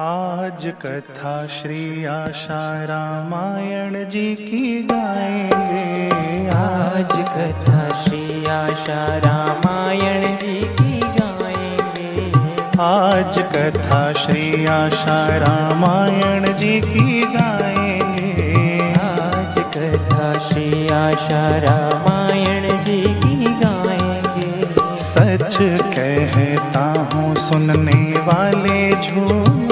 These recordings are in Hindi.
आज कथा श्री आशा रामायण जी की गाएँगे। आज कथा श्री आशा रामायण जी की गाएँगे। आज कथा श्री आशा रामायण जी की गाएँगे। आज कथा श्री आशा रामायण जी की गाएँगे। सच कहता हूँ सुनने वाले झूम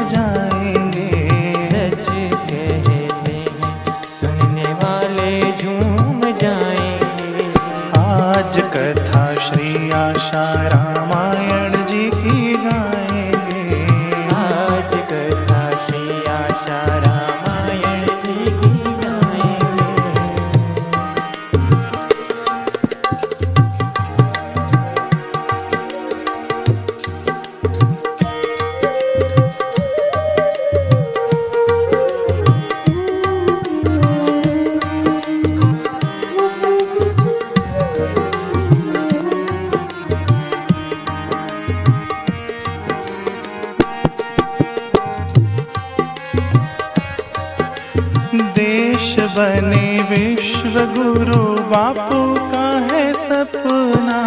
बने विश्व गुरु बापू का है सपना।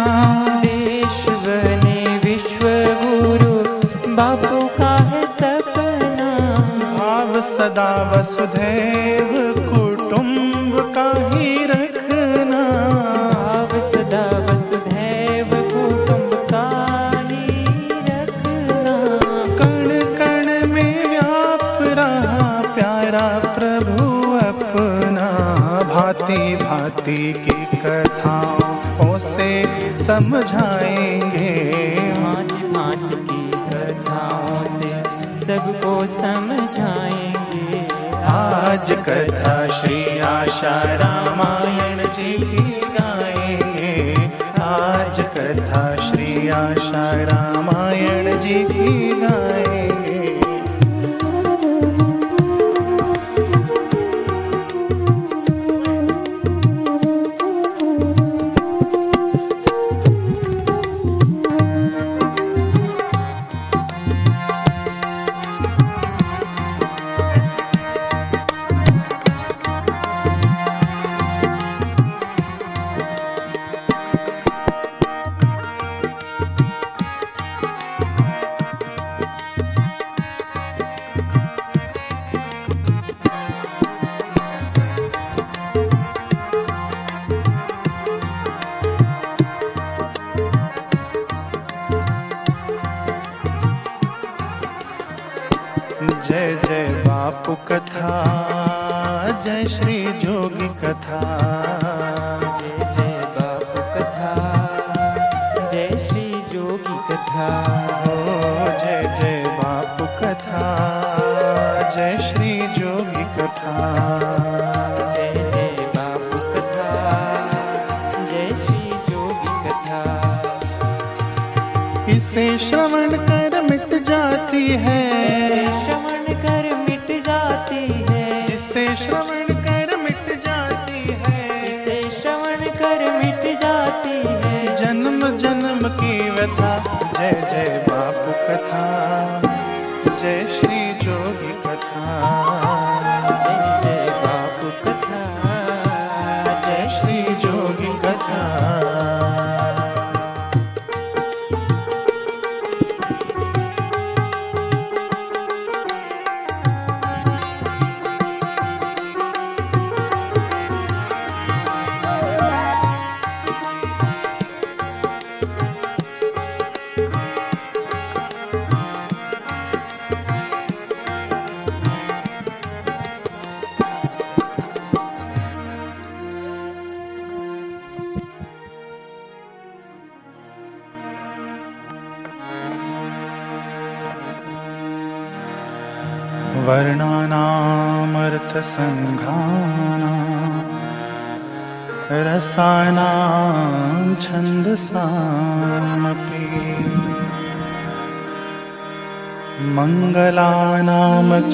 देश बने विश्व गुरु बापू का है सपना। भाव सदा वसुधैव भांति की कथाओं से समझाएँगे। भांति भांति की कथाओं से सबको समझाएँगे। आज कथा श्री आशा रामायण जी की गाएँगे। आज कथा श्री आशा रामायण जी की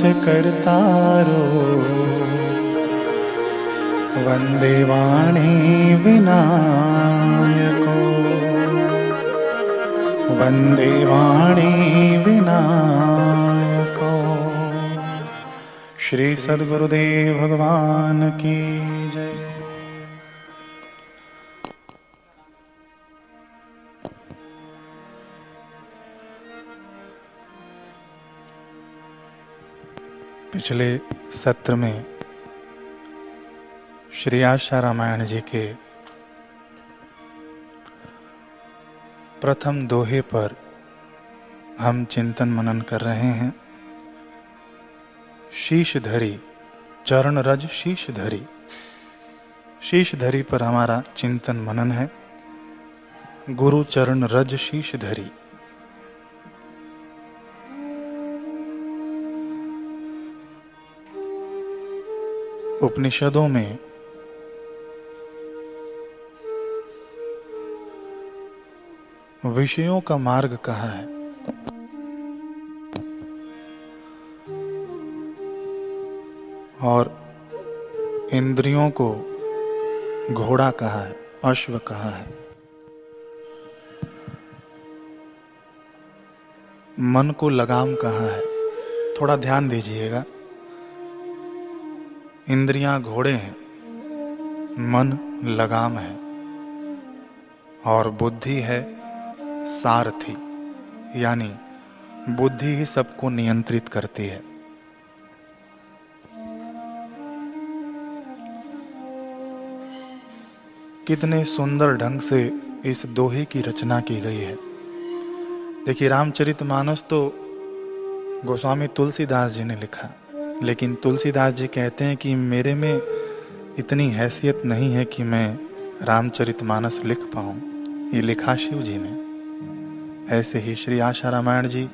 कर्तारो। विनायको। वन्दे वाणी विनायको। श्री सदगुरुदेव भगवान की जय पिछले सत्र में श्री आशा रामायण जी के प्रथम दोहे पर हम चिंतन मनन कर रहे हैं। शीश धरी, चरण रज शीश धरी। शीश धरी पर हमारा चिंतन मनन है। गुरु चरण रज शीश धरी। उपनिषदों में। विषयों का मार्ग कहा है? और इंद्रियों को घोड़ा कहा है? अश्व कहा है? मन को लगाम कहा है? थोड़ा ध्यान दीजिएगा। इंद्रियाँ घोड़े हैं, मन लगाम है, और बुद्धि है सारथी, यानी बुद्धि ही सबको नियंत्रित करती है। कितने सुंदर ढंग से इस दोहे की रचना की गई है। देखिए रामचरित मानस तो गोस्वामी तुलसीदास जी ने लिखा। लेकिन तुलसीदास जी कहते हैं कि मेरे में इतनी हैसियत नहीं है कि मैं रामचरित मानस लिख पाऊँ। ये लिखा शिव जी ने। ऐसे ही श्री आशा रामायण जी,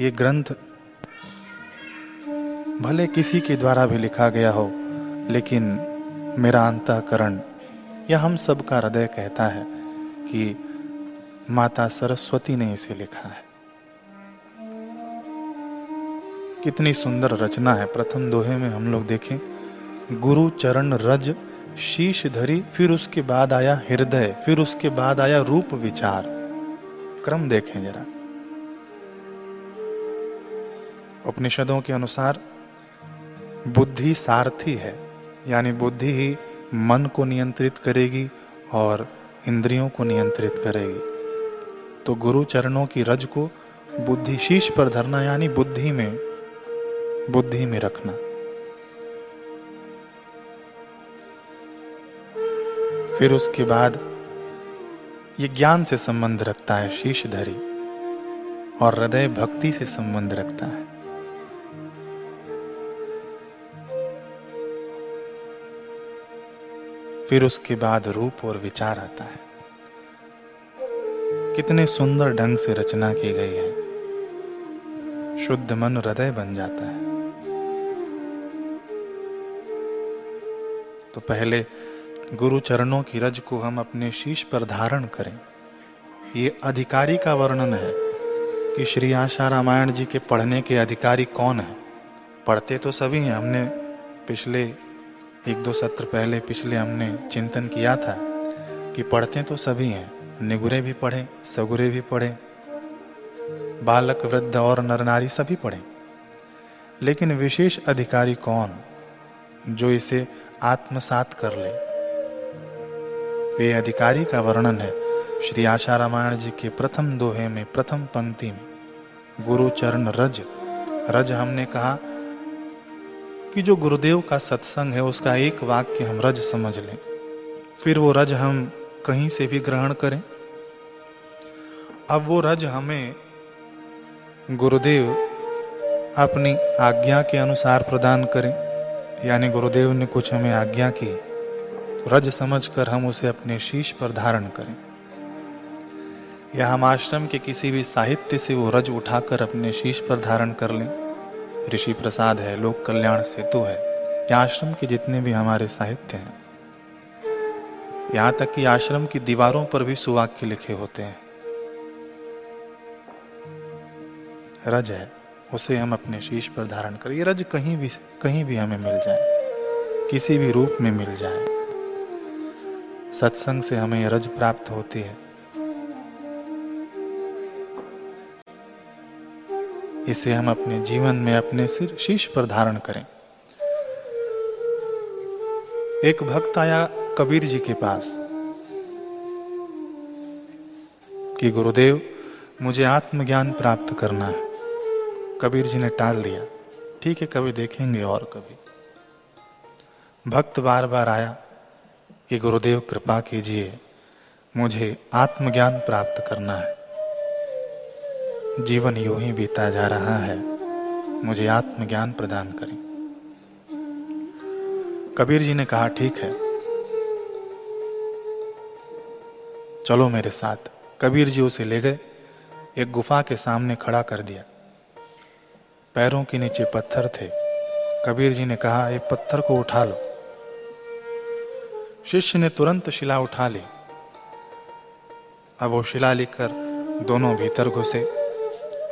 ये ग्रंथ भले किसी के द्वारा भी लिखा गया हो, लेकिन मेरा अंतकरण या हम सब का हृदय कहता है कि माता सरस्वती ने इसे लिखा है। कितनी सुंदर रचना है। प्रथम दोहे में हम लोग देखें। गुरु चरण रज, शीश धरी, फिर उसके बाद आया हृदय, फिर उसके बाद आया रूप विचार। क्रम देखें जरा। उपनिषदों के अनुसार, बुद्धि सारथी है, यानी बुद्धि ही मन को नियंत्रित करेगी और इंद्रियों को नियंत्रित करेगी। तो गुरु चरणों की रज को बुद्धि शीश पर धरना, यानी बुद्धि में बुद्धि में रखना। फिर उसके बाद ये ज्ञान से संबंध रखता है शीश धरी और हृदय भक्ति से संबंध रखता है। फिर उसके बाद रूप और विचार आता है। कितने सुंदर ढंग से रचना की गई है। शुद्ध मन हृदय बन जाता है। तो पहले गुरु चरणों की रज को हम अपने शीश पर धारण करें। ये अधिकारी का वर्णन है कि श्री आशा रामायण जी के पढ़ने के अधिकारी कौन है। पढ़ते तो सभी हैं, हमने पिछले एक दो सत्र पहले पिछले हमने चिंतन किया था कि पढ़ते तो सभी हैं, निगुरे भी पढ़े, सगुरे भी पढ़े, बालक, वृद्ध और नर नारी सभी पढ़े। लेकिन विशेष अधिकारी कौन, जो इसे आत्मसात कर ले। वे अधिकारी का वर्णन है। श्री आशा रामायण जी के प्रथम दोहे में, प्रथम पंक्ति में, गुरु चरण रज। रज हमने कहा कि जो गुरुदेव का सत्संग है, उसका एक वाक्य हम रज समझ लें। फिर वो रज हम कहीं से भी ग्रहण करें। अब वो रज हमें गुरुदेव अपनी आज्ञा के अनुसार प्रदान करें। यानी गुरुदेव ने कुछ हमें आज्ञा की तो रज समझकर हम उसे अपने शीश पर धारण करें। या हम आश्रम के किसी भी साहित्य से वो रज उठाकर अपने शीश पर धारण कर लें। ऋषि प्रसाद है, लोक कल्याण सेतु है। या आश्रम के जितने भी हमारे साहित्य हैं, यहाँ तक कि आश्रम की दीवारों पर भी सुवाक्य लिखे होते हैं। रज है। उसे हम अपने शीश पर धारण करें। ये रज कहीं भी कहीं भी हमें मिल जाए, किसी भी रूप में मिल जाए। सत्संग से हमें रज प्राप्त होती है। इसे हम अपने जीवन में अपने सिर, शीश पर धारण करें। एक भक्त आया कबीर जी के पास, कि गुरुदेव, मुझे आत्मज्ञान प्राप्त करना है। कबीर जी ने टाल दिया। ठीक है, कभी देखेंगे और कभी। भक्त बार बार आया कि गुरुदेव कृपा कीजिए, मुझे आत्मज्ञान प्राप्त करना है। जीवन यूँ ही बीता जा रहा है, मुझे आत्मज्ञान प्रदान करें। कबीर जी ने कहा, ठीक है। चलो मेरे साथ। कबीर जी उसे ले गए, एक गुफा के सामने खड़ा कर दिया। पैरों के नीचे पत्थर थे। कबीर जी ने कहा एक पत्थर को उठा लो। शिष्य ने तुरंत शिला उठा ली। अब वो शिला लेकर दोनों भीतर घुसे।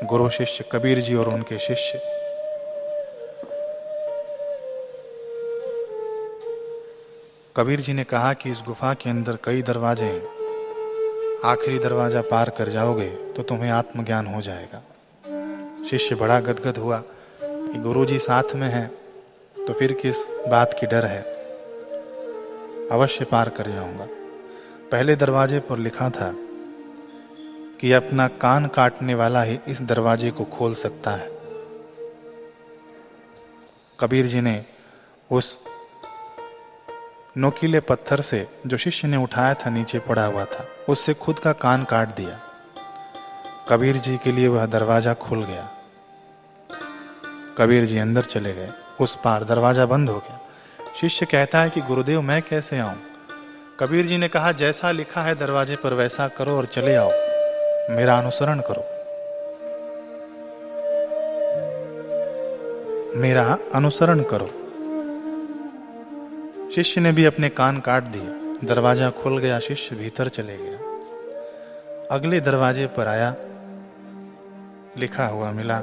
गुरु शिष्य, कबीर जी और उनके शिष्य। कबीर जी ने कहा कि इस गुफा के अंदर कई दरवाजे हैं। आखिरी दरवाज़ा पार कर जाओगे तो तुम्हें आत्मज्ञान हो जाएगा। शिष्य बड़ा गदगद हुआ कि गुरु जी साथ में है तो फिर किस बात की डर है? अवश्य पार कर जाऊँगा। पहले दरवाजे पर लिखा था कि अपना कान काटने वाला ही इस दरवाजे को खोल सकता है। कबीर जी ने उस नोकीले पत्थर से जो शिष्य ने उठाया था, नीचे पड़ा हुआ था, उससे खुद का कान काट दिया। कबीर जी के लिए वह दरवाज़ा खुल गया। कबीर जी अंदर चले गए। उस पार दरवाज़ा बंद हो गया। शिष्य कहता है कि, गुरुदेव, मैं कैसे आऊँ? कबीर जी ने कहा, जैसा लिखा है दरवाजे पर, वैसा करो और चले आओ। मेरा अनुसरण करो। मेरा अनुसरण करो। शिष्य ने भी अपने कान काट दिए। दरवाज़ा खुल गया, शिष्य भीतर चले गया अगले दरवाजे पर आया। लिखा हुआ मिला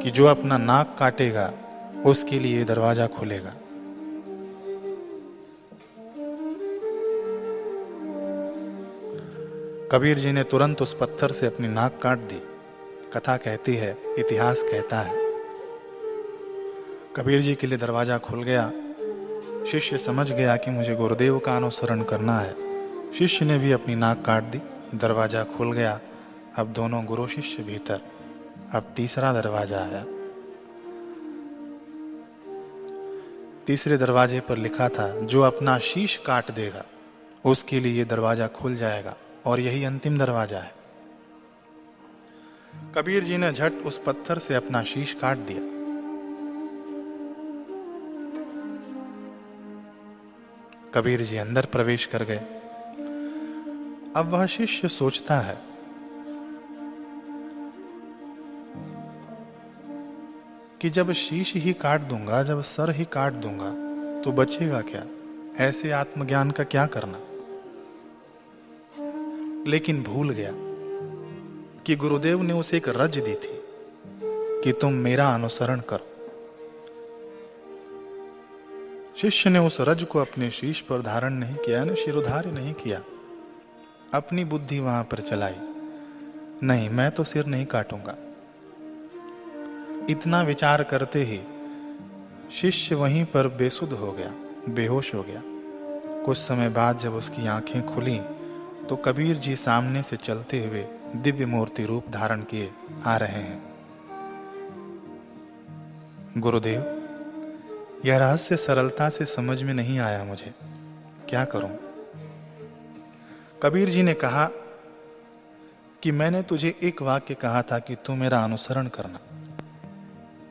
कि जो अपना नाक काटेगा, उसके लिए दरवाज़ा खुलेगा। कबीर जी ने तुरंत उस पत्थर से अपनी नाक काट दी। कथा कहती है, इतिहास कहता है। कबीर जी के लिए दरवाज़ा खुल गया। शिष्य समझ गया कि मुझे गुरुदेव का अनुसरण करना है। शिष्य ने भी अपनी नाक काट दी। दरवाज़ा खुल गया। अब दोनों गुरु शिष्य भीतर। अब तीसरा दरवाज़ा आया। तीसरे दरवाजे पर लिखा था, जो अपना शीश काट देगा, उसके लिए ये दरवाज़ा खुल जाएगा और यही अंतिम दरवाज़ा है। कबीर जी ने झट उस पत्थर से अपना शीश काट दिया। कबीर जी अंदर प्रवेश कर गए। अब वह शिष्य सोचता है। कि जब शीश ही काट दूँगा, जब सर ही काट दूँगा तो बचेगा क्या? ऐसे आत्मज्ञान का क्या करना? लेकिन भूल गया कि गुरुदेव ने उसे एक रज दी थी कि तुम मेरा अनुसरण करो। शिष्य ने उस रज को अपने शीश पर धारण नहीं किया, ना शिरोधार्य नहीं किया। अपनी बुद्धि वहाँ पर चलाई। नहीं, मैं तो सिर नहीं काटूँगा। इतना विचार करते ही शिष्य वहीं पर बेसुध हो गया, बेहोश हो गया। कुछ समय बाद जब उसकी आँखें खुली तो कबीर जी सामने से चलते हुए दिव्य मूर्ति रूप धारण किए आ रहे हैं। गुरुदेव, यह रहस्य सरलता से समझ में नहीं आया मुझे। क्या करूँ? कबीर जी ने कहा कि मैंने तुझे एक वाक्य कहा था कि तू मेरा अनुसरण करना।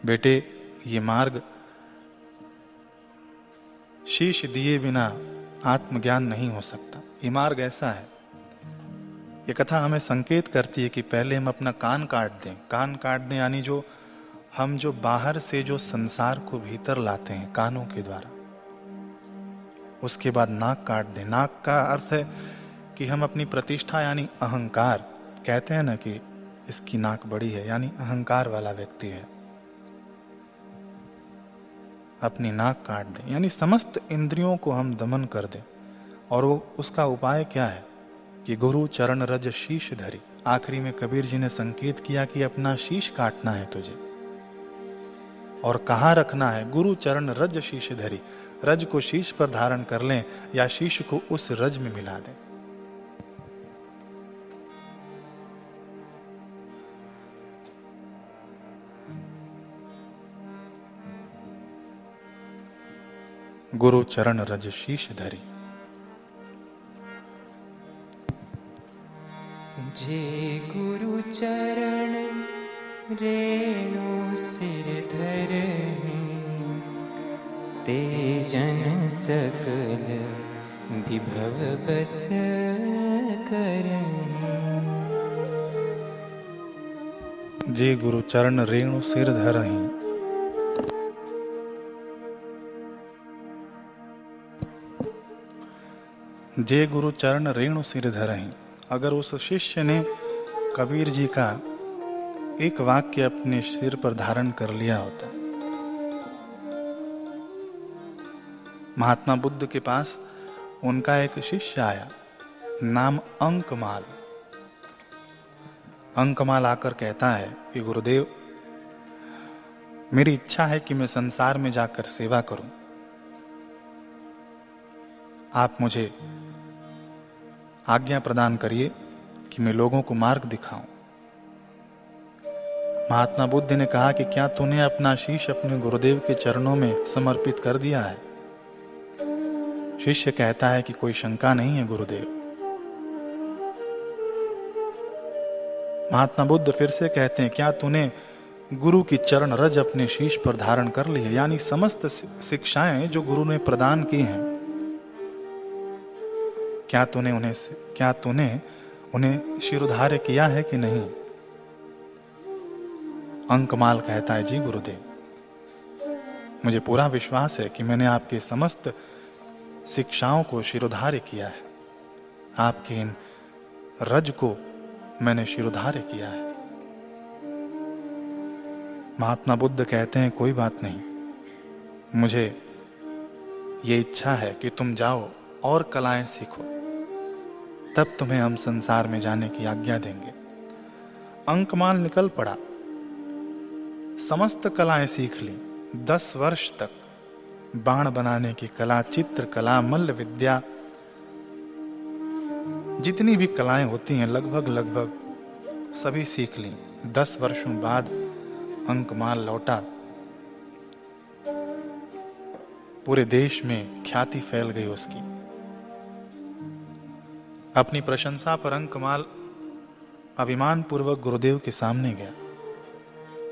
बेटे, ये मार्ग शीश दिए बिना आत्मज्ञान नहीं हो सकता। ये मार्ग ऐसा है। ये कथा हमें संकेत करती है कि पहले हम अपना कान काट दें। कान काट दें यानी जो हम जो बाहर से जो संसार को भीतर लाते हैं कानों के द्वारा, उसके बाद नाक काट दें। नाक का अर्थ है कि हम अपनी प्रतिष्ठा यानी अहंकार कहते हैं ना कि इसकी नाक बड़ी है, यानी अहंकार वाला व्यक्ति है। अपनी नाक काट दें, यानी समस्त इंद्रियों को हम दमन कर दें। और वो, उसका उपाय क्या है? कि गुरु चरण रज शीश धरी। आखिरी में कबीर जी ने संकेत किया कि अपना शीश काटना है तुझे। और कहाँ रखना है? गुरु चरण रज शीश धरी। रज को शीश पर धारण कर लें या शीश को उस रज में मिला दें। गुरु चरण रज शीश धरी। जे गुरु चरण रेणु सिर धर ते जन सकल विभव बस कर। जे गुरु चरण रेणु सिर धरही जे गुरु चरण रेणु सिर धरही। अगर उस शिष्य ने कबीर जी का एक वाक्य अपने सिर पर धारण कर लिया होता। महात्मा बुद्ध के पास उनका एक शिष्य आया, नाम अंकमाल। अंकमाल आकर कहता है कि गुरुदेव, मेरी इच्छा है कि मैं संसार में जाकर सेवा करूँ। आप मुझे आज्ञा प्रदान करिए कि मैं लोगों को मार्ग दिखाऊँ। महात्मा बुद्ध ने कहा कि क्या तूने अपना शीश अपने गुरुदेव के चरणों में समर्पित कर दिया है? शिष्य कहता है कि कोई शंका नहीं है, गुरुदेव। महात्मा बुद्ध फिर से कहते हैं, क्या तूने गुरु की चरण रज अपने शीश पर धारण कर ली है? यानी समस्त शिक्षाएँ जो गुरु ने प्रदान की हैं क्या तूने उन्हें क्या तूने उन्हें शिरोधार्य किया है कि नहीं? अंकमाल कहता है, जी गुरुदेव, मुझे पूरा विश्वास है कि मैंने आपके समस्त शिक्षाओं को शिरोधार्य किया है। आपके इन रज को मैंने शिरोधार्य किया है। महात्मा बुद्ध कहते हैं, कोई बात नहीं, मुझे ये इच्छा है कि तुम जाओ और कलाएँ सीखो। तब तुम्हें हम संसार में जाने की आज्ञा देंगे। अंकमाल निकल पड़ा। समस्त कलाएँ सीख ली। दस वर्ष तक बाण बनाने की कला, चित्र कला, मल्ल विद्या, जितनी भी कलाएँ होती हैं, लगभग लगभग सभी सीख ली। दस वर्षों बाद अंकमाल लौटा। पूरे देश में ख्याति फैल गई उसकी। अपनी प्रशंसा पर अंकमाल अभिमान पूर्वक गुरुदेव के सामने गया।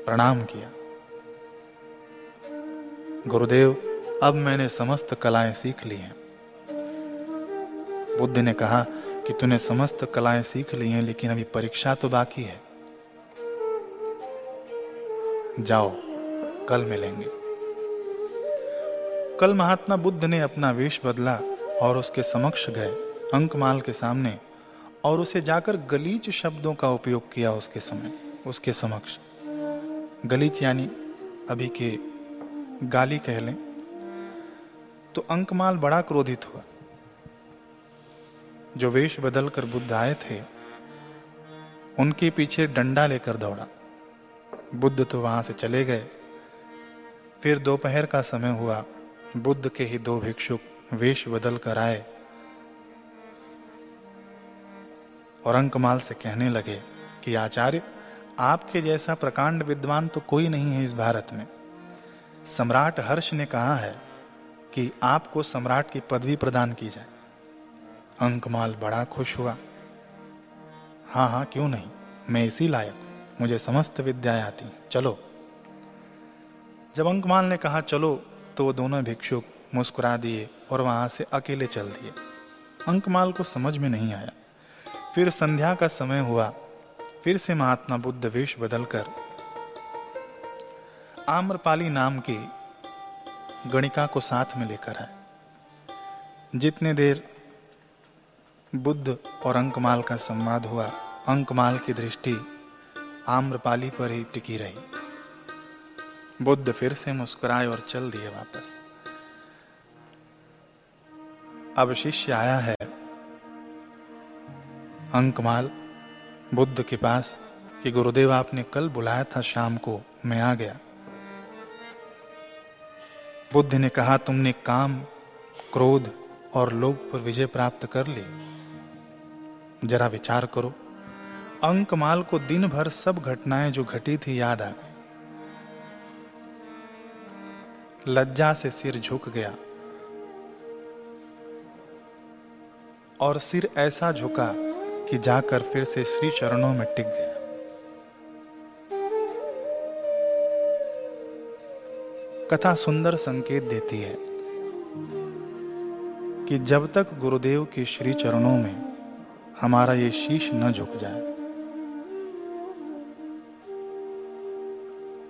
प्रणाम किया। गुरुदेव, अब मैंने समस्त कलाएँ सीख ली हैं। बुद्ध ने कहा कि तूने समस्त कलाएँ सीख ली हैं, लेकिन अभी परीक्षा तो बाकी है। जाओ, कल मिलेंगे। कल महात्मा बुद्ध ने अपना वेश बदला और उसके समक्ष गए। अंकमाल के सामने और उसे जाकर गलीच शब्दों का उपयोग किया उसके समय, उसके समक्ष। गलीच यानी अभी के गाली कह लें तो अंकमाल बड़ा क्रोधित हुआ। जो वेश बदल कर बुद्ध आए थे, उनके पीछे डंडा लेकर दौड़ा। बुद्ध तो वहाँ से चले गए। फिर दोपहर का समय हुआ, बुद्ध के ही दो भिक्षुक वेश बदल कर आए। और अंकमाल से कहने लगे कि, आचार्य, आपके जैसा प्रकांड विद्वान तो कोई नहीं है इस भारत में। सम्राट हर्ष ने कहा है कि आपको सम्राट की पदवी प्रदान की जाए। अंकमाल बड़ा खुश हुआ। हाँ हाँ क्यों नहीं? मैं इसी लायक मुझे समस्त विद्याएँ आती चलो। जब अंकमाल ने कहा, चलो तो वो दोनों भिक्षुक मुस्कुरा दिए और वहाँ से अकेले चल दिए। अंकमाल को समझ में नहीं आया। फिर संध्या का समय हुआ। फिर से महात्मा बुद्ध वेश बदलकर आम्रपाली नाम की गणिका को साथ में लेकर आए। जितने देर बुद्ध और अंकमाल का संवाद हुआ, अंकमाल की दृष्टि आम्रपाली पर ही टिकी रही। बुद्ध फिर से मुस्कुराए और चल दिए वापस। अब शिष्य आया है। अंकमाल बुद्ध के पास कि गुरुदेव आपने कल बुलाया था शाम को, मैं आ गया। बुद्ध ने कहा, तुमने काम, क्रोध और लोभ पर विजय प्राप्त कर ली। जरा विचार करो। अंकमाल को दिन भर सब घटनाएँ जो घटी थी याद आ गई। लज्जा से सिर झुक गया। और सिर ऐसा झुका कि जाकर फिर से श्री चरणों में टिक गया। कथा सुंदर संकेत देती है कि जब तक गुरुदेव के श्री चरणों में हमारा ये शीश न झुक जाए,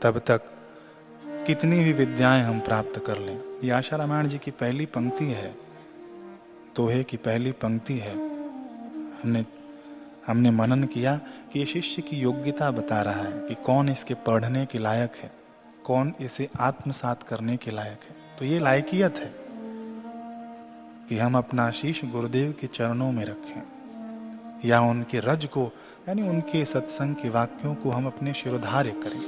तब तक कितनी भी विद्याएँ हम प्राप्त कर लें। ये आशा रामायण जी की पहली पंक्ति है, दोहे की पहली पंक्ति है, हमने हमने मनन किया कि ये शिष्य की योग्यता बता रहा है कि कौन इसके पढ़ने के लायक है, कौन इसे आत्मसात करने के लायक है। तो ये लायकियत है कि हम अपना आशीष गुरुदेव के चरणों में रखें, या उनके रज को, यानी उनके सत्संग के वाक्यों को हम अपने शिरोधार्य करें।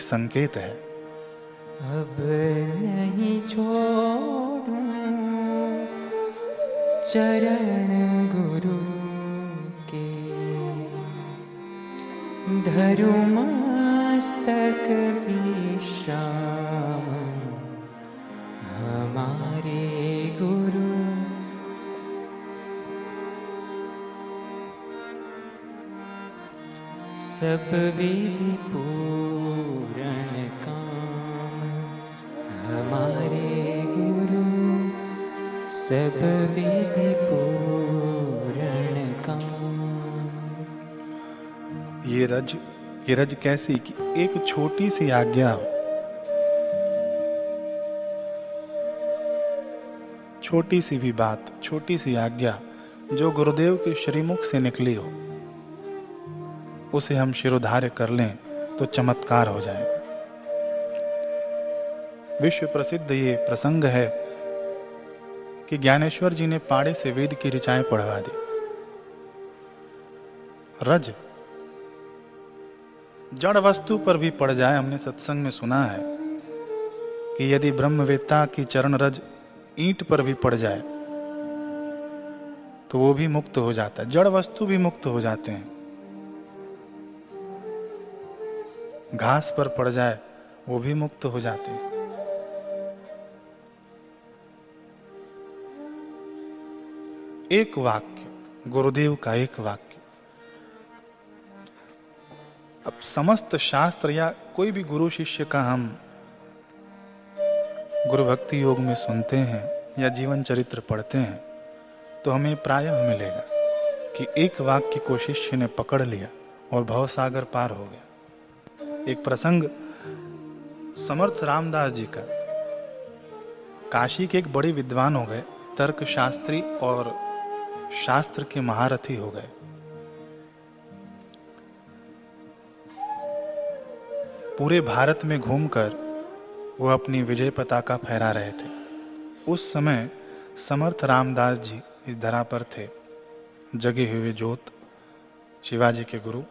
संकेत है। अब नहीं छोड़ू चरण गुरु के। धरु मस्तक विश्राम। हमारे गुरु। सब विधि पूरण काम। हमारे सब विधि पूरण काम। ये रज ये रज कैसी कि एक छोटी सी आज्ञा छोटी सी भी बात, छोटी सी आज्ञा जो गुरुदेव के श्रीमुख से निकली हो, उसे हम शिरोधार्य कर लें तो चमत्कार हो जाएगा। विश्व प्रसिद्ध ये प्रसंग है कि ज्ञानेश्वर जी ने पाड़े से वेद की ऋचाएँ पढ़वा दी। रज। जड़ वस्तु पर भी पड़ जाए, हमने सत्संग में सुना है कि यदि ब्रह्मवेत्ता की चरण रज ईंट पर भी पड़ जाए तो वो भी मुक्त हो जाता है। जड़ वस्तु भी मुक्त हो जाते हैं। घास पर पड़ जाए, वो भी मुक्त हो जाते हैं। एक वाक्य, गुरुदेव का एक वाक्य। अब समस्त शास्त्र या कोई भी गुरु शिष्य का हम गुरु भक्ति योग में सुनते हैं या जीवन चरित्र पढ़ते हैं तो हमें प्रायः मिलेगा कि एक वाक्य को शिष्य ने पकड़ लिया और भवसागर पार हो गया। एक प्रसंग समर्थ रामदास जी का। काशी के एक बड़े विद्वान हो गए तर्क शास्त्री और शास्त्र के महारथी हो गए। पूरे भारत में घूमकर वो अपनी विजय पताका फहरा रहे थे। उस समय समर्थ रामदास जी इस धरा पर थे। जगे हुए जोत शिवाजी के गुरु।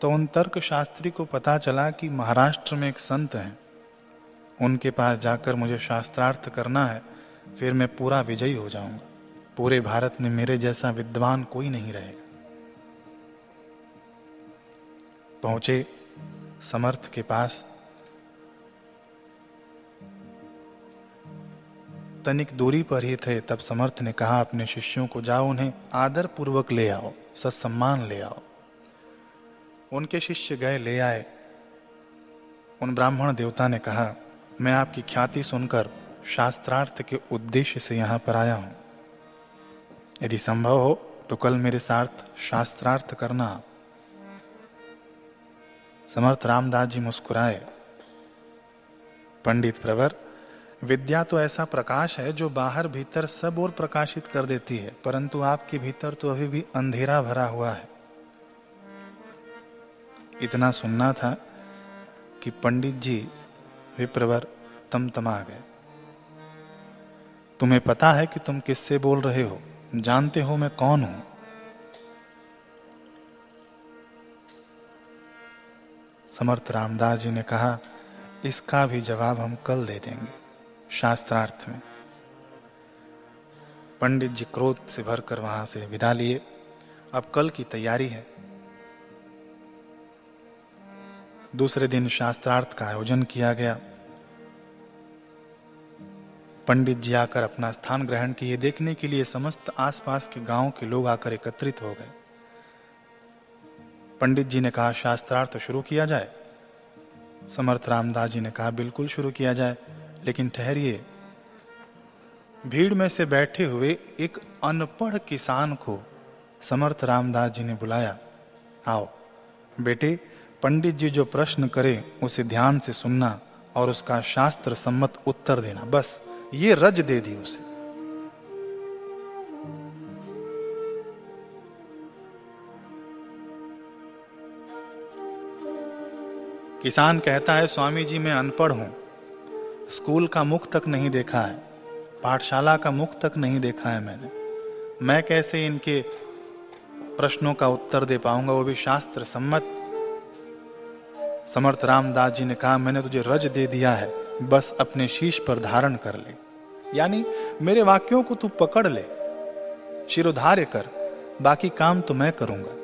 तो उन तर्क शास्त्री को पता चला कि महाराष्ट्र में एक संत हैं। उनके पास जाकर मुझे शास्त्रार्थ करना है। फिर मैं पूरा विजयी हो जाऊँगा। पूरे भारत में मेरे जैसा विद्वान कोई नहीं रहेगा। पहुँचे समर्थ के पास। तनिक दूरी पर ही थे, तब समर्थ ने कहा, अपने शिष्यों को जाओ, उन्हें आदर पूर्वक ले आओ सत्सम्मान ले आओ। उनके शिष्य गए, ले आए। उन ब्राह्मण देवता ने कहा, मैं आपकी ख्याति सुनकर शास्त्रार्थ के उद्देश्य से यहाँ पर आया हूँ। यदि संभव हो तो कल मेरे साथ शास्त्रार्थ करना। समर्थ रामदास जी मुस्कुराए। पंडित प्रवर, विद्या तो ऐसा प्रकाश है जो बाहर भीतर सब और प्रकाशित कर देती है, परंतु आपके भीतर तो अभी भी अंधेरा भरा हुआ है। इतना सुनना था कि पंडित जी, विप्रवर तमतमा गए। तुम्हें पता है कि तुम किससे बोल रहे हो? जानते हो मैं कौन हूँ? समर्थ रामदास जी ने कहा, इसका भी जवाब हम कल दे देंगे, शास्त्रार्थ में। पंडित जी क्रोध से भरकर वहाँ से विदा लिए। अब कल की तैयारी है। दूसरे दिन शास्त्रार्थ का आयोजन किया गया। पंडित जी आकर अपना स्थान ग्रहण किए, देखने के लिए समस्त आसपास के गाँव के लोग आकर एकत्रित हो गए। पंडित जी ने कहा, शास्त्रार्थ शुरू किया जाए। समर्थ रामदास जी ने कहा, बिल्कुल शुरू किया जाए, लेकिन ठहरिए। भीड़ में से बैठे हुए एक अनपढ़ किसान को समर्थ रामदास जी ने बुलाया, आओ, बेटे, पंडित जी जो प्रश्न करे, उसे ध्यान से सुनना और उसका शास्त्र सम्मत उत्तर देना, बस। ये रज दे दी उसे। किसान कहता है, स्वामी जी, मैं अनपढ़ हूँ। स्कूल का मुख तक नहीं देखा है। पाठशाला का मुख तक नहीं देखा है मैंने। मैं कैसे इनके प्रश्नों का उत्तर दे पाऊँगा? वो भी शास्त्र सम्मत समर्थ रामदास जी ने कहा, मैंने तुझे रज दे दिया है। बस अपने शीश पर धारण कर ले। यानी, मेरे वाक्यों को तू पकड़ ले। शिरोधार्य कर, बाकी काम तो मैं करूँगा।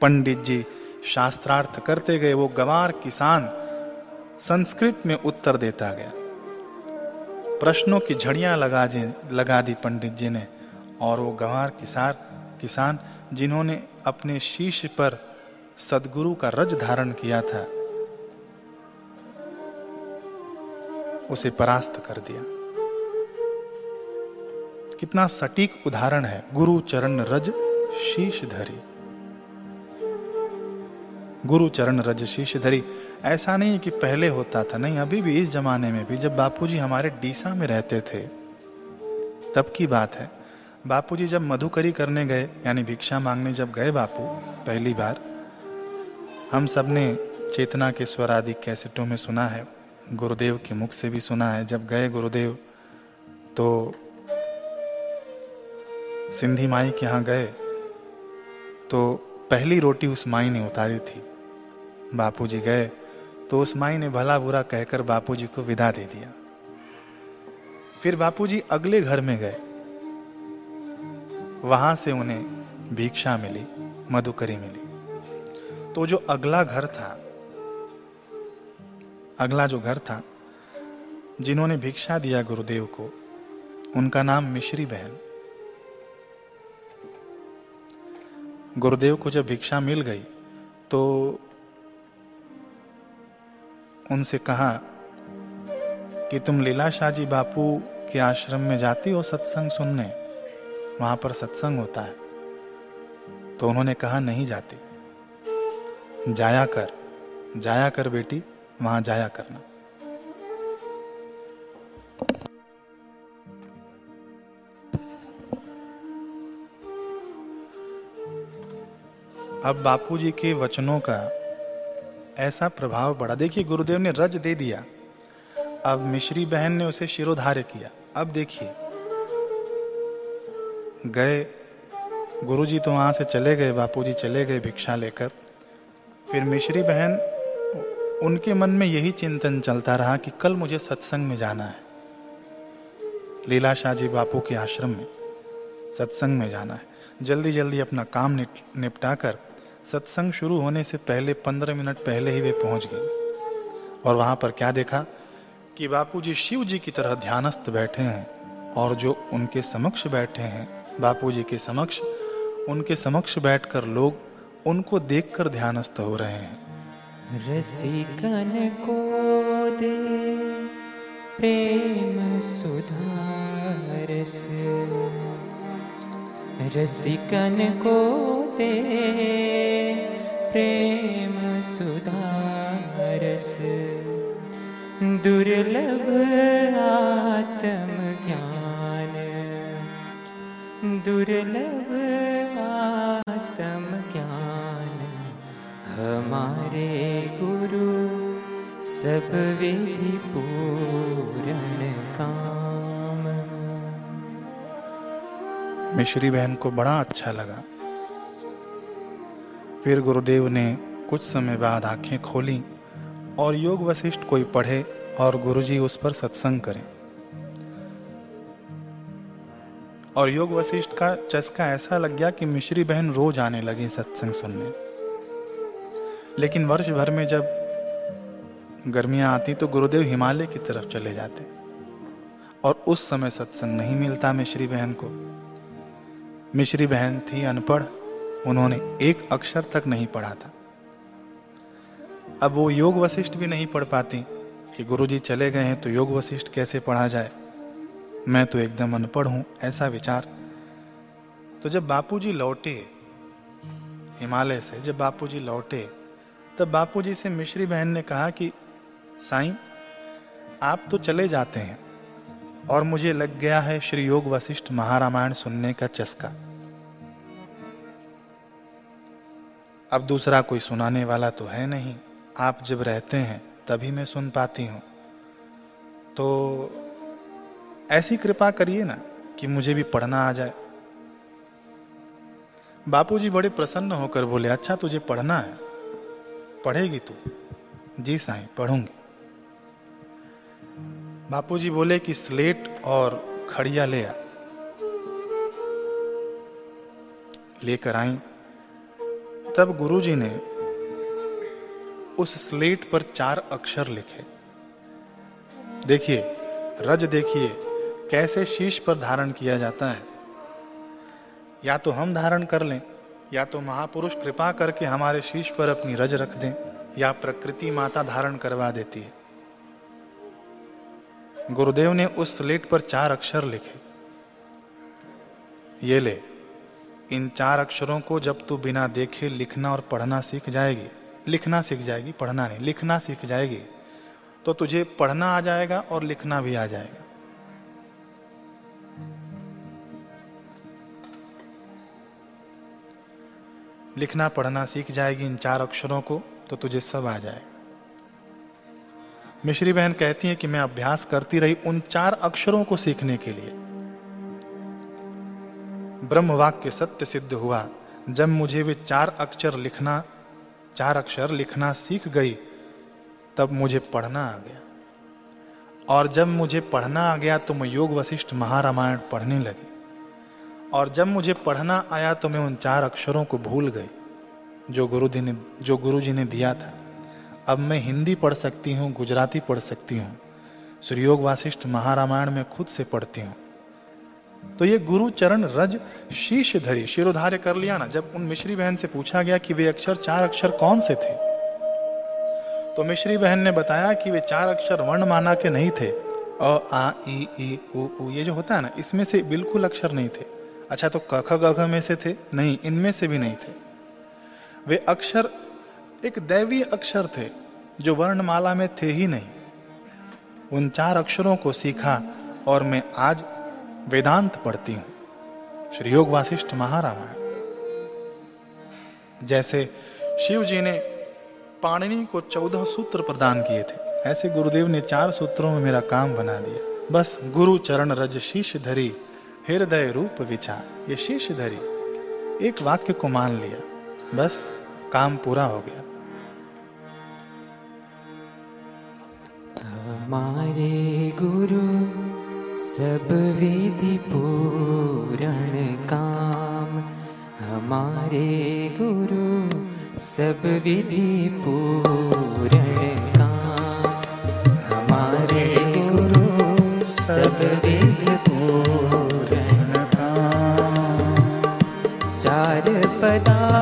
पंडित जी शास्त्रार्थ करते गए वो गवार किसान संस्कृत में उत्तर देता गया। प्रश्नों की झड़ियाँ लगा दी लगा दी पंडित जी ने, और वो गंवार किसान किसान जिन्होंने अपने शीश पर सदगुरु का रज धारण किया था, उसे परास्त कर दिया। कितना सटीक उदाहरण है। गुरु चरण रज शीश धरी। गुरु चरण रज शीश धरी। ऐसा नहीं कि पहले होता था, नहीं, अभी भी इस जमाने में भी, जब बापूजी हमारे डीसा में रहते थे, तब की बात है। बापूजी जब मधुकरी करने गए, यानी भिक्षा मांगने जब गए बापू, पहली बार, हम सबने चेतना के स्वर आदि कैसेटों में सुना है, गुरुदेव के मुख से भी सुना है। जब गए गुरुदेव तो सिंधी माई के यहाँ गए तो पहली रोटी उस माई ने उतारी थी। बापूजी गए तो उस माई ने भला बुरा कहकर बापूजी को विदा दे दिया। फिर बापूजी अगले घर में गए वहाँ से उन्हें भिक्षा मिली, मधुकरी मिली। तो जो अगला घर था, अगला जो घर था, जिन्होंने भिक्षा दिया गुरुदेव को, उनका नाम मिश्री बहन। गुरुदेव को जब भिक्षा मिल गई तो उनसे कहा कि तुम लीलाशाह जी बापू के आश्रम में जाती हो सत्संग सुनने? वहाँ पर सत्संग होता है। तो उन्होंने कहा, नहीं जाती। जाया कर जाया कर बेटी, वहाँ जाया करना। अब बापूजी के वचनों का ऐसा प्रभाव पड़ा। देखिए, गुरुदेव ने रज दे दिया। अब मिश्री बहन ने उसे शिरोधार्य किया। अब देखिए। गए। गुरुजी तो वहाँ से चले गए, बापूजी चले गए भिक्षा लेकर। फिर मिश्री बहन, उनके मन में यही चिंतन चलता रहा कि कल मुझे सत्संग में जाना है। लीला शाह जी बापू के आश्रम में सत्संग में जाना है। जल्दी जल्दी अपना काम निपटा कर सत्संग शुरू होने से पहले पंद्रह मिनट पहले ही वे पहुँच गए। और वहाँ पर क्या देखा कि बापूजी शिव जी की तरह ध्यानस्थ बैठे हैं और जो उनके समक्ष बैठे हैं बापूजी के समक्ष, उनके समक्ष बैठकर लोग उनको देखकर ध्यानस्थ हो रहे हैं। रसिकन को दे प्रेम सुधारस। रसिकन को दे प्रेम सुधारस। दुर्लभ आत्म दुर्लभ आत्म ज्ञान, हमारे गुरु सब विधि पूर्ण काम। मिश्री बहन को बड़ा अच्छा लगा। फिर गुरुदेव ने कुछ समय बाद आँखें खोली और योग वशिष्ठ कोई पढ़े और गुरुजी उस पर सत्संग करें। और योग वशिष्ठ का चस्का ऐसा लग गया कि मिश्री बहन रोज आने लगी सत्संग सुनने। लेकिन वर्ष भर में जब गर्मियाँ आती तो गुरुदेव हिमालय की तरफ़ चले जाते। और उस समय सत्संग नहीं मिलता मिश्री बहन को। मिश्री बहन थी अनपढ़, उन्होंने एक अक्षर तक नहीं पढ़ा था। अब वो योग वशिष्ठ भी नहीं पढ़ पाती कि गुरुजी चले गए हैं तो योग वशिष्ठ कैसे पढ़ा जाए? मैं तो एकदम अनपढ़ हूँ, ऐसा विचार। तो जब बापूजी लौटे, हिमालय से जब बापूजी लौटे, तब बापूजी से मिश्री बहन ने कहा कि, साईं, आप तो चले जाते हैं और मुझे लग गया है श्री योग वशिष्ठ महारामायण सुनने का चस्का। अब दूसरा कोई सुनाने वाला तो है नहीं। आप जब रहते हैं, तभी मैं सुन पाती हूँ। तो ऐसी कृपा करिए ना कि मुझे भी पढ़ना आ जाए। बापूजी बड़े प्रसन्न होकर बोले अच्छा तुझे पढ़ना है। पढ़ेगी तू। जी साईं, पढ़ूँगी। बापूजी बोले कि स्लेट और खड़िया ले आ। लेकर आई। तब गुरुजी ने उस स्लेट पर चार अक्षर लिखे। देखिए, रज देखिए। कैसे शीश पर धारण किया जाता है? या तो हम धारण कर लें, या तो महापुरुष कृपा करके हमारे शीश पर अपनी रज रख दें, या प्रकृति माता धारण करवा देती है। गुरुदेव ने उस स्लेट पर चार अक्षर लिखे। ये ले, इन चार अक्षरों को जब तू बिना देखे लिखना और पढ़ना सीख जाएगी, लिखना सीख जाएगी, पढ़ना नहीं, लिखना सीख जाएगी तो तुझे पढ़ना आ जाएगा और लिखना भी आ जाएगा। लिखना, पढ़ना सीख जाएगी इन चार अक्षरों को तो तुझे सब आ जाएगा मिश्री बहन कहती है कि मैं अभ्यास करती रही उन चार अक्षरों को सीखने के लिए। ब्रह्म वाक्य सत्य सिद्ध हुआ। जब मुझे वे चार अक्षर लिखना, चार अक्षर लिखना सीख गई, तब मुझे पढ़ना आ गया। और जब मुझे पढ़ना आ गया तो मैं योग वशिष्ठ महारामायण पढ़ने लगी। और जब मुझे पढ़ना आया तो मैं उन चार अक्षरों को भूल गई, जो गुरु ने जो गुरु जी ने दिया था। अब मैं हिंदी पढ़ सकती हूँ, गुजराती पढ़ सकती हूँ श्रीयोग वासिष्ठ महारामायण में खुद से पढ़ती हूँ। तो ये गुरु चरण रज शीश धरी, शिरोधार्य कर लिया ना, जब उन मिश्री बहन से पूछा गया कि वे अक्षर, चार अक्षर कौन से थे? तो मिश्री बहन ने बताया कि वे चार अक्षर वर्ण माना के नहीं थे। अ, आ, ई ई उ, ये जो होता है ना, इसमें से बिल्कुल अक्षर नहीं थे। अच्छा तो कख गघ में से थे? नहीं, इनमें से भी नहीं थे। वे अक्षर, एक दैवीय अक्षर थे, जो वर्णमाला में थे ही नहीं। उन चार अक्षरों को सीखा और मैं आज वेदांत पढ़ती हूँ। श्री योग वासिष्ठ महारामायण। जैसे शिव जी ने पाणिनि को चौदह सूत्र प्रदान किए थे, ऐसे गुरुदेव ने चार सूत्रों में मेरा काम बना दिया। बस गुरु चरण रज शीश धरी हृदय रूप विचार, ये शीश धरी, एक वाक्य को मान लिया। बस, काम पूरा हो गया। हमारे गुरु, सब विधि पूरण काम। हमारे गुरु, सब विधि पूरण चार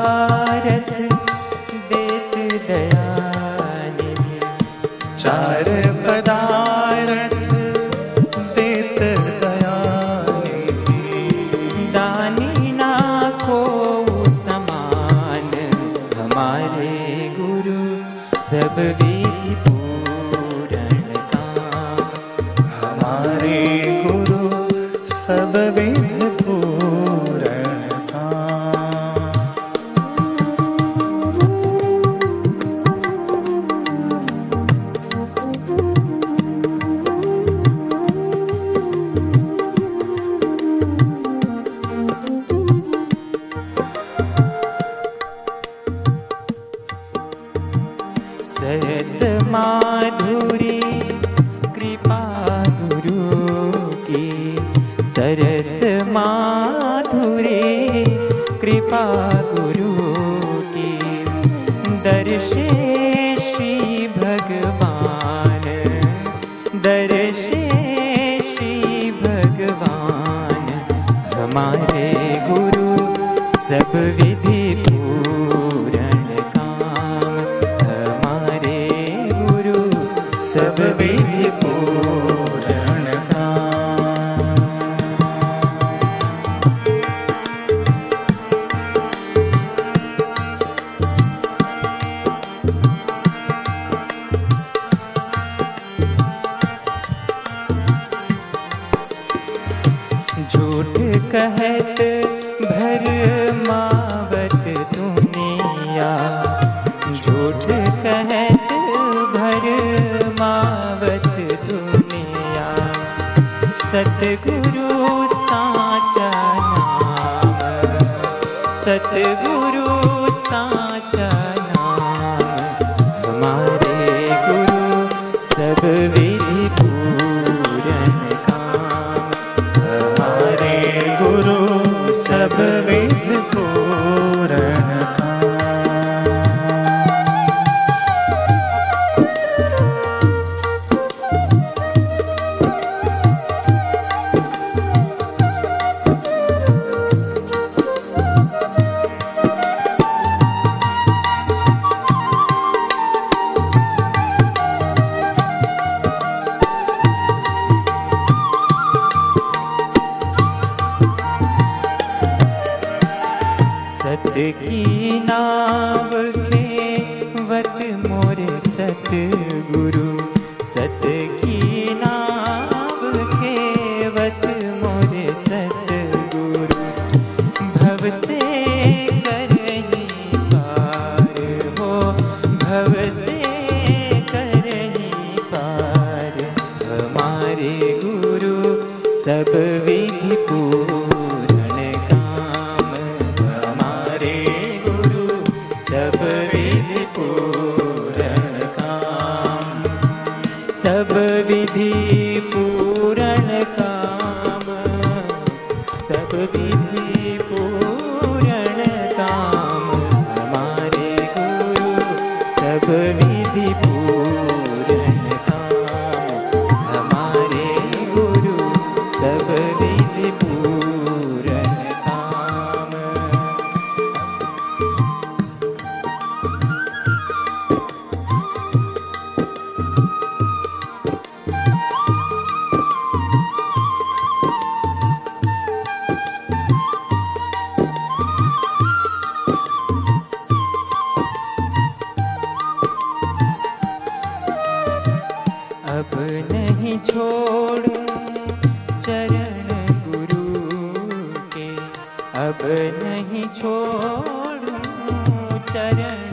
अब नहीं छोड़ू चरण